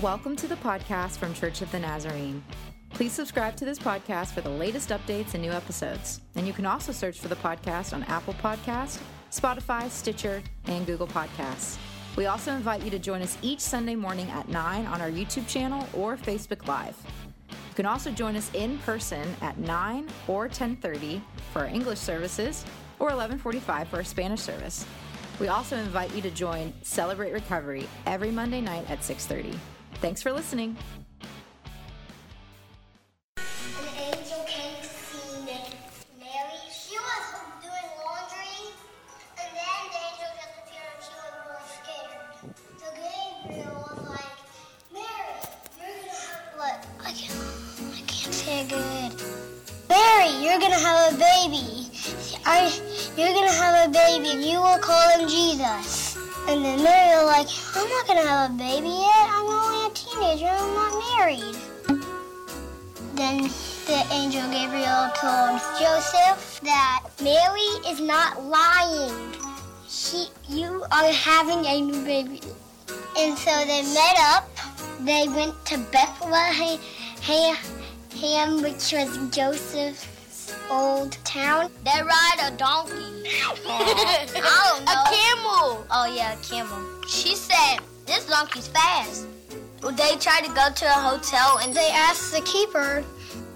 Welcome to the podcast from Church of the Nazarene. Please subscribe to this podcast for the latest updates and new episodes. And you can also search for the podcast on Apple Podcast, Spotify, Stitcher, and Google Podcasts. We also invite you to join us each Sunday morning at 9 on our YouTube channel or Facebook Live. You can also join us in person at 9 or 10:30 for our English services or 11:45 for our Spanish service. We also invite you to join Celebrate Recovery every Monday night at 6:30. Thanks for listening. You're gonna have a baby. I, you're gonna have a baby, and you will call him Jesus. And then Mary was like, I'm not gonna have a baby yet. I'm only teenager. I'm not married. Then the angel Gabriel told Joseph that Mary is not lying. She, you are having a new baby. And so they met up. They went to Bethlehem, which was Joseph's old town. They ride a donkey. I don't know. A camel. Oh yeah, a camel. She said, this donkey's fast. Well they tried to go to a hotel and they asked the keeper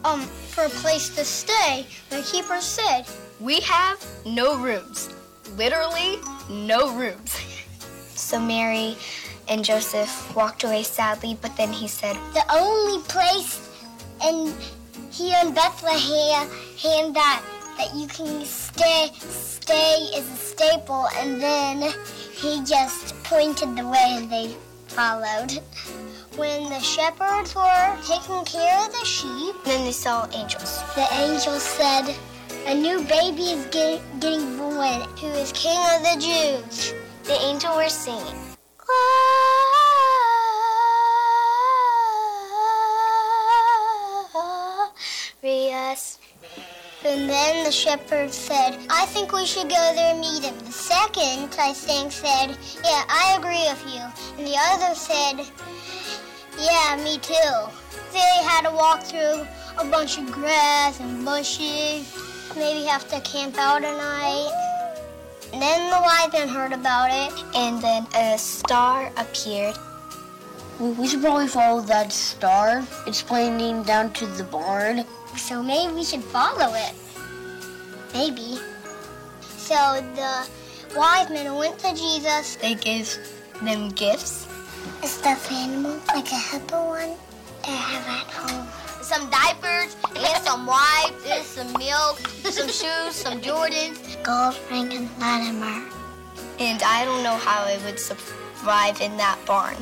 um, for a place to stay. The keeper said, We have no rooms. Literally, no rooms. So Mary and Joseph walked away sadly, but then he said, The only place in here in Bethlehem that that you can stay stay is a staple and then he just pointed the way and they followed. When the shepherds were taking care of the sheep, then they saw angels. The angels said, A new baby is get, getting born, who is King of the Jews. The angel were singing. Glorious. And then the shepherd said, I think we should go there and meet him. The second, I think, said, Yeah, I agree with you. And the other said, Yeah, me too. They had to walk through a bunch of grass and bushes, maybe have to camp out a night. Then the wise men heard about it. And then a star appeared. We should probably follow that star. It's pointing down to the barn. So maybe we should follow it. Maybe. So the wise men went to Jesus. They gave them gifts. A stuffed animal, like a hippo one, that I have at home. Some diapers, and some wipes, and some milk, some shoes, some Jordans. Gold ring and Latimer. And I don't know how I would survive in that barn.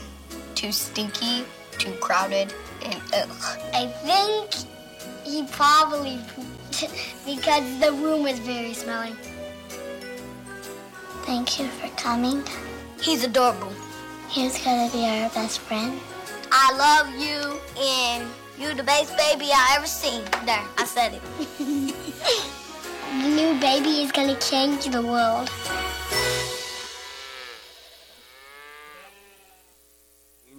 Too stinky, too crowded, and ugh. I think he probably pooped because the room was very smelly. Thank you for coming. He's adorable. He's gonna be our best friend. I love you, and you're the best baby I ever seen. There, I said it. the new baby is gonna change the world.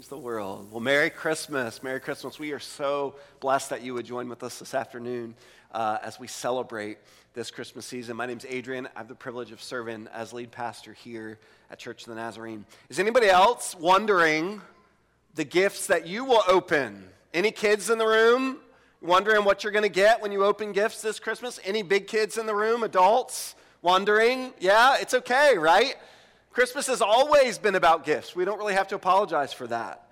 The world. Well, Merry Christmas. Merry Christmas. We are so blessed that you would join with us this afternoon uh, as we celebrate this Christmas season. My name is Adrian. I have the privilege of serving as lead pastor here at Church of the Nazarene. Is anybody else wondering the gifts that you will open? Any kids in the room wondering what you're going to get when you open gifts this Christmas? Any big kids in the room, adults wondering? Yeah, it's okay, right? Christmas has always been about gifts. We don't really have to apologize for that.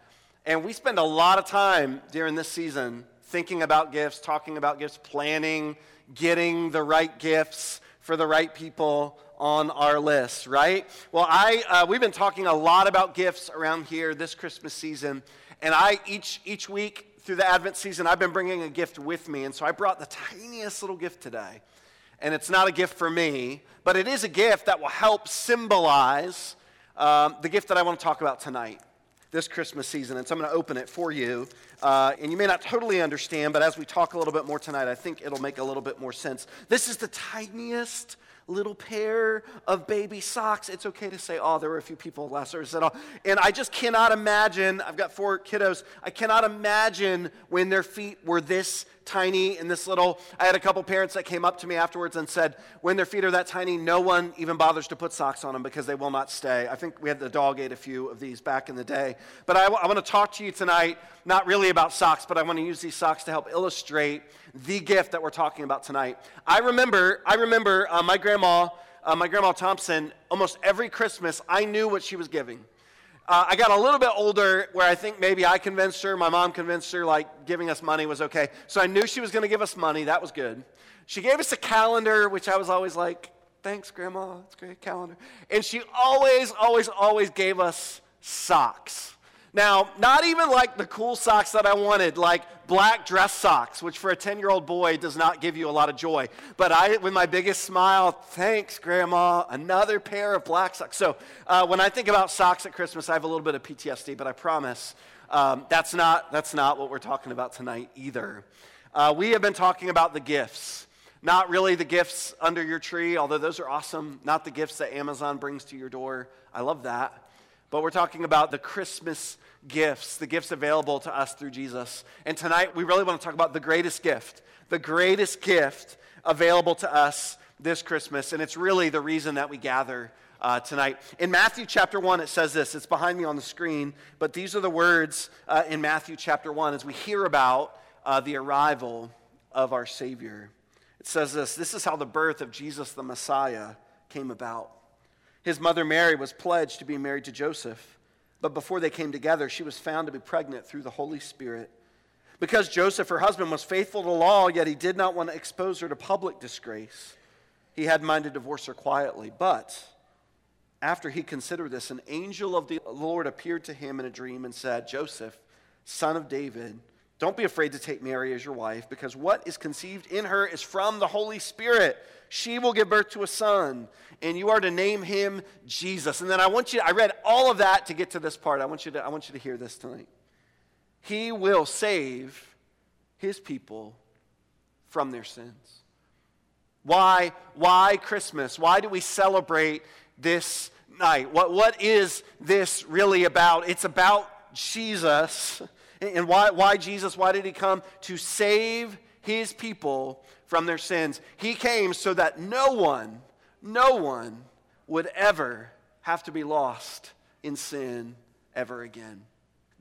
And we spend a lot of time during this season thinking about gifts, talking about gifts, planning, getting the right gifts for the right people on our list, right? Well, I uh, we've been talking a lot about gifts around here this Christmas season, and I each each week through the Advent season, I've been bringing a gift with me, and so I brought the tiniest little gift today and it's not a gift for me, but it is a gift that will help symbolize um, the gift that I want to talk about tonight, this Christmas season. And so I'm going to open it for you. Uh, and you may not totally understand, but as we talk a little bit more tonight, I think it'll make a little bit more sense. This is the tiniest little pair of baby socks. It's okay to say, oh, there were a few people last service said, oh. And I just cannot imagine, I've got four kiddos, I cannot imagine when their feet were this tiny and this little. I had a couple parents that came up to me afterwards and said, when their feet are that tiny, no one even bothers to put socks on them because they will not stay. I think we had the dog ate a few of these back in the day. But I, I want to talk to you tonight, not really about socks, but I want to use these socks to help illustrate the gift that we're talking about tonight. I remember, I remember uh, my grandma, uh, my grandma Thompson, almost every Christmas, I knew what she was giving. Uh, I got a little bit older where I think maybe I convinced her, my mom convinced her, like giving us money was okay. So I knew she was going to give us money. That was good. She gave us a calendar, which I was always like, thanks, Grandma. It's a great calendar. And she always, always, always gave us socks. Now, not even like the cool socks that I wanted, like black dress socks, which for a 10 year old boy does not give you a lot of joy. But I, with my biggest smile, thanks, Grandma, another pair of black socks. So uh, when I think about socks at Christmas, I have a little bit of PTSD, but I promise um, that's, not, that's not what we're talking about tonight either. Uh, we have been talking about the gifts. Not really the gifts under your tree, although those are awesome. Not the gifts that Amazon brings to your door. I love that. But we're talking about the Christmas gifts, the gifts available to us through Jesus. And tonight, we really want to talk about the greatest gift, the greatest gift available to us this Christmas. And it's really the reason that we gather uh, tonight. In Matthew chapter 1, it says this. It's behind me on the screen, but these are the words uh, in Matthew chapter 1 as we hear about uh, the arrival of our Savior. It says this This is how the birth of Jesus the Messiah came about. His mother Mary was pledged to be married to Joseph, but before they came together, she was found to be pregnant through the Holy Spirit. Because Joseph, her husband, was faithful to law, yet he did not want to expose her to public disgrace, he had in mind to divorce her quietly. But after he considered this, an angel of the Lord appeared to him in a dream and said, Joseph, son of David, don't be afraid to take Mary as your wife, because what is conceived in her is from the Holy Spirit. She will give birth to a son, and you are to name him Jesus. And then I want you, I read all of that to get to this part. I want you to, I want you to hear this tonight. He will save his people from their sins. Why, why Christmas? Why do we celebrate this night? What, what is this really about? It's about Jesus and why, why Jesus? Why did he come? To save his people from their sins. He came so that no one, no one would ever have to be lost in sin ever again.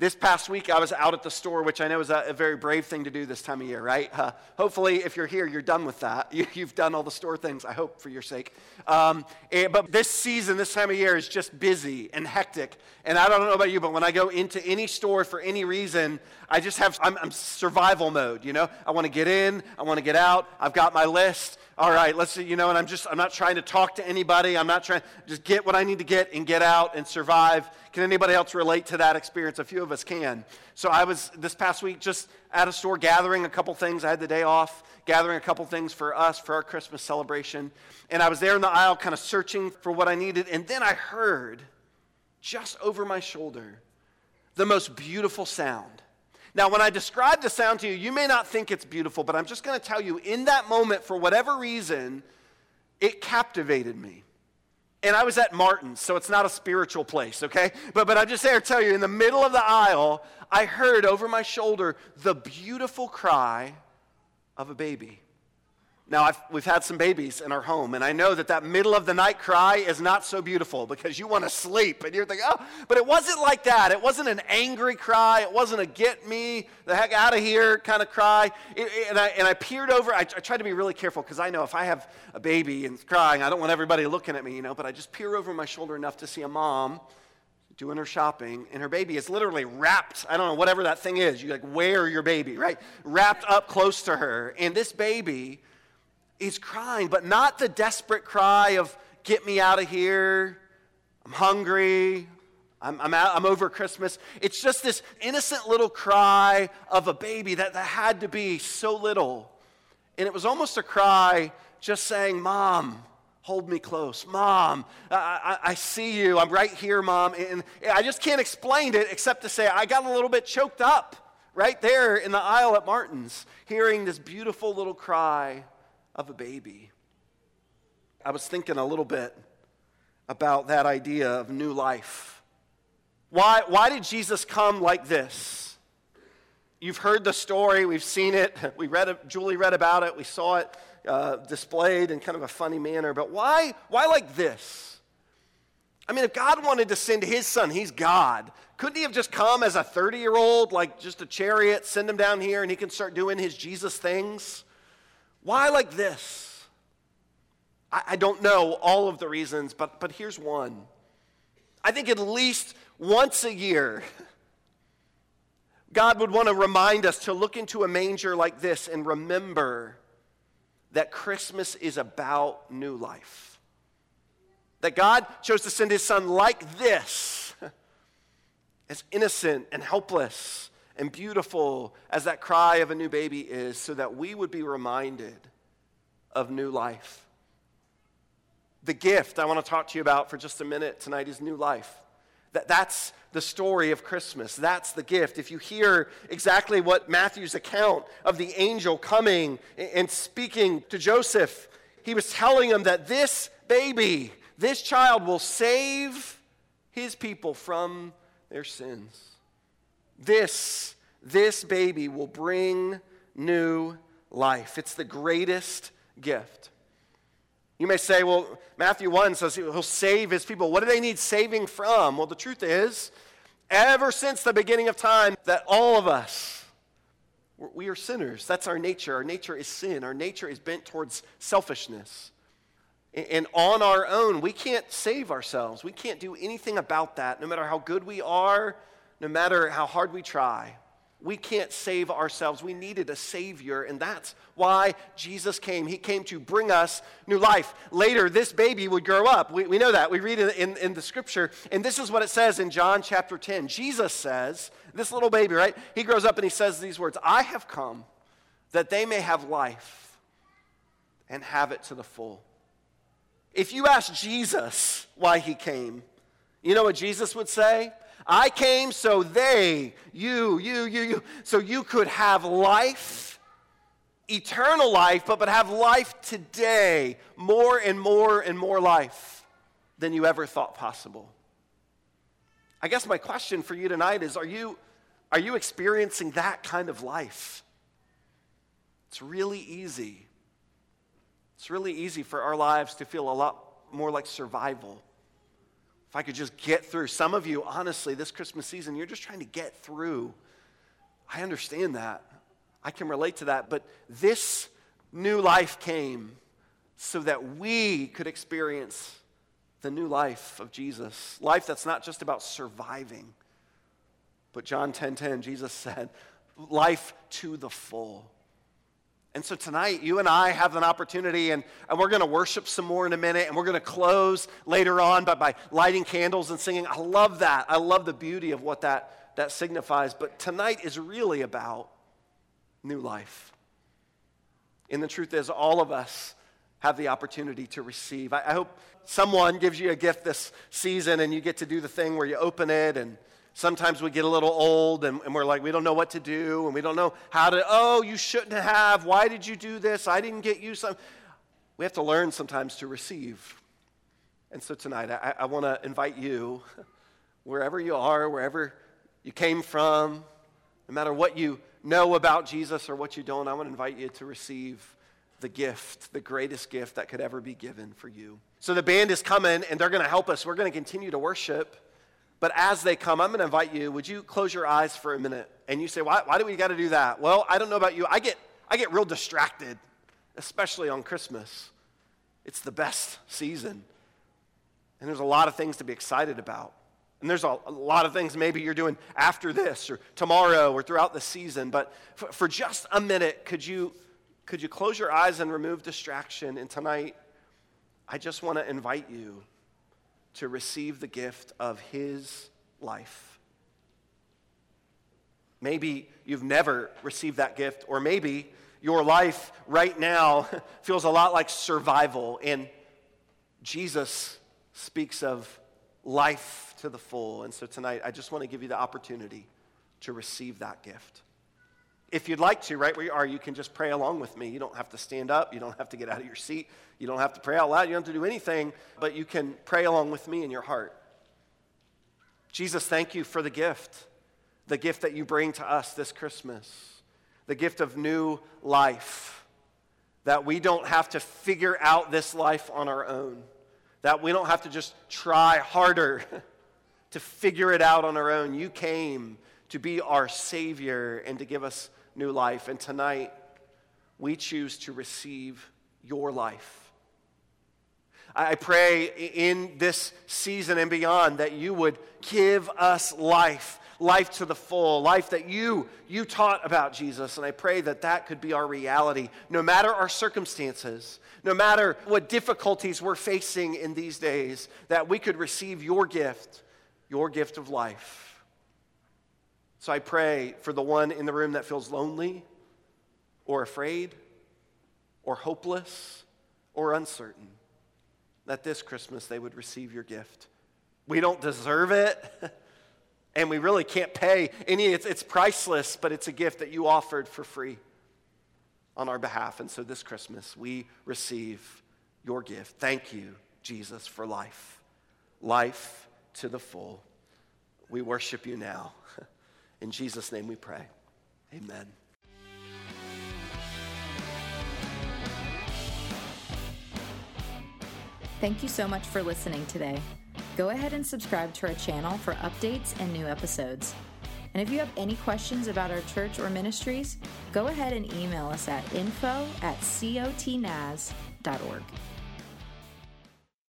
This past week, I was out at the store, which I know is a, a very brave thing to do this time of year, right? Uh, hopefully, if you're here, you're done with that. You, have done all the store things, I hope, for your sake. Um, and, but this season, this time of year, is just busy and hectic. And I don't know about you, but when I go into any store for any reason, I just have, I'm, I'm survival mode, you know? I want to get in, I want to get out, I've got my list. All right, let's see, you know, and I'm just, I'm not trying to talk to anybody. I'm not trying, to just get what I need to get and get out and survive. Can anybody else relate to that experience? A few of us can. So I was this past week just at a store gathering a couple things. I had the day off, gathering a couple things for us for our Christmas celebration. And I was there in the aisle kind of searching for what I needed. And then I heard just over my shoulder the most beautiful sound. Now, when I describe the sound to you, you may not think it's beautiful, but I'm just going to tell you in that moment, for whatever reason, it captivated me. And I was at Martin's, so it's not a spiritual place, okay? But, but I'm just there to tell you, in the middle of the aisle, I heard over my shoulder the beautiful cry of a baby. Now, I've, we've had some babies in our home, and I know that that middle of the night cry is not so beautiful because you want to sleep, and you're thinking, oh, but it wasn't like that. It wasn't an angry cry. It wasn't a get me the heck out of here kind of cry. It, it, and, I, and I peered over. I, I tried to be really careful because I know if I have a baby and it's crying, I don't want everybody looking at me, you know, but I just peer over my shoulder enough to see a mom doing her shopping, and her baby is literally wrapped, I don't know, whatever that thing is. You like wear your baby, right? Wrapped up close to her. And this baby He's crying, but not the desperate cry of, get me out of here, I'm hungry, I'm, I'm, out, I'm over Christmas. It's just this innocent little cry of a baby that, that had to be so little. And it was almost a cry just saying, Mom, hold me close. Mom, I, I, I, see you. I'm right here, Mom. And I just can't explain it except to say I got a little bit choked up right there in the aisle at Martin's, hearing this beautiful little cry of a baby. I was thinking a little bit about that idea of new life. Why, why did Jesus come like this? You've heard the story, we've seen it, we read Julie read about it, we saw it uh, displayed in kind of a funny manner, but why, why like this? I mean, if God wanted to send his son, he's God. Couldn't he have just come as a 30 year old, like just a chariot, send him down here and he can start doing his Jesus things? Why like this? I, I don't know all of the reasons, but, but here's one. I think at least once a year, God would want to remind us to look into a manger like this and remember that Christmas is about new life. That God chose to send his son like this, as innocent and helpless and beautiful as that cry of a new baby is, so that we would be reminded of new life. The gift I want to talk to you about for just a minute tonight is new life. That, that's the story of Christmas. That's the gift. If you hear exactly what Matthew's account of the angel coming and speaking to Joseph, he was telling him that this baby, this child, will save his people from their sins. This, this baby will bring new life. It's the greatest gift. You may say, well, Matthew 1 says he'll save his people. What do they need saving from? Well, the truth is, ever since the beginning of time, that all of us, we are sinners. That's our nature. Our nature is sin. Our nature is bent towards selfishness. And on our own, we can't save ourselves. We can't do anything about that, no matter how good we are, no matter how hard we try. We can't save ourselves. We needed a Savior, and that's why Jesus came. He came to bring us new life. Later, this baby would grow up. We, we know that. We read it in, in the scripture, and this is what it says in John chapter 10. Jesus says, This little baby, right? He grows up and he says these words I have come that they may have life and have it to the full. If you ask Jesus why he came, you know what Jesus would say? I came so they, you, you, you, you, so you could have life, eternal life, but, but have life today, more and more and more life than you ever thought possible. I guess my question for you tonight is are you, are you experiencing that kind of life? It's really easy. It's really easy for our lives to feel a lot more like survival if I could just get through. Some of you, honestly, this Christmas season, you're just trying to get through. I understand that. I can relate to that. But this new life came so that we could experience the new life of Jesus. Life that's not just about surviving, but John 10:10, 10, 10, Jesus said, life to the full. And so tonight, you and I have an opportunity, and, and we're going to worship some more in a minute, and we're going to close later on by, by lighting candles and singing. I love that. I love the beauty of what that, that signifies. But tonight is really about new life. And the truth is, all of us have the opportunity to receive. I, I hope someone gives you a gift this season, and you get to do the thing where you open it and Sometimes we get a little old and, and, we're like, we don't know what to do and we don't know how to, oh, you shouldn't have. Why did you do this? I didn't get you some. We have to learn sometimes to receive. And so tonight, I, I want to invite you, wherever you are, wherever you came from, no matter what you know about Jesus or what you don't, I want to invite you to receive the gift, the greatest gift that could ever be given for you. So the band is coming and they're going to help us. We're going to continue to worship. But as they come, I'm going to invite you, would you close your eyes for a minute? And you say, why, why do we got to do that? Well, I don't know about you. I get, I get real distracted, especially on Christmas. It's the best season. And there's a lot of things to be excited about. And there's a, lot of things maybe you're doing after this or tomorrow or throughout the season. But for, for just a minute, could you, could you close your eyes and remove distraction? And tonight, I just want to invite you to receive the gift of His life. Maybe you've never received that gift, or maybe your life right now feels a lot like survival, and Jesus speaks of life to the full. And so tonight, I just want to give you the opportunity to receive that gift. If you'd like to, right where you are, you can just pray along with me. You don't have to stand up. You don't have to get out of your seat. You don't have to pray out loud. You don't have to do anything, but you can pray along with me in your heart. Jesus, thank you for the gift, the gift that you bring to us this Christmas, the gift of new life, that we don't have to figure out this life on our own, that we don't have to just try harder to figure it out on our own. You came to be our Savior and to give us new life. And tonight, we choose to receive your life. I pray in this season and beyond that you would give us life, life to the full, life that you you taught about Jesus, and I pray that that could be our reality no matter our circumstances, no matter what difficulties we're facing in these days, that we could receive your gift, your gift of life. So I pray for the one in the room that feels lonely or afraid or hopeless or uncertain that this Christmas they would receive your gift. We don't deserve it, and we really can't pay any, it's, it's priceless, but it's a gift that you offered for free on our behalf. And so this Christmas, we receive your gift. Thank you, Jesus, for life, life to the full. We worship you now. In Jesus' name we pray. Amen. Thank you so much for listening today. Go ahead and subscribe to our channel for updates and new episodes. And if you have any questions about our church or ministries, go ahead and email us at info at cotnaz.org.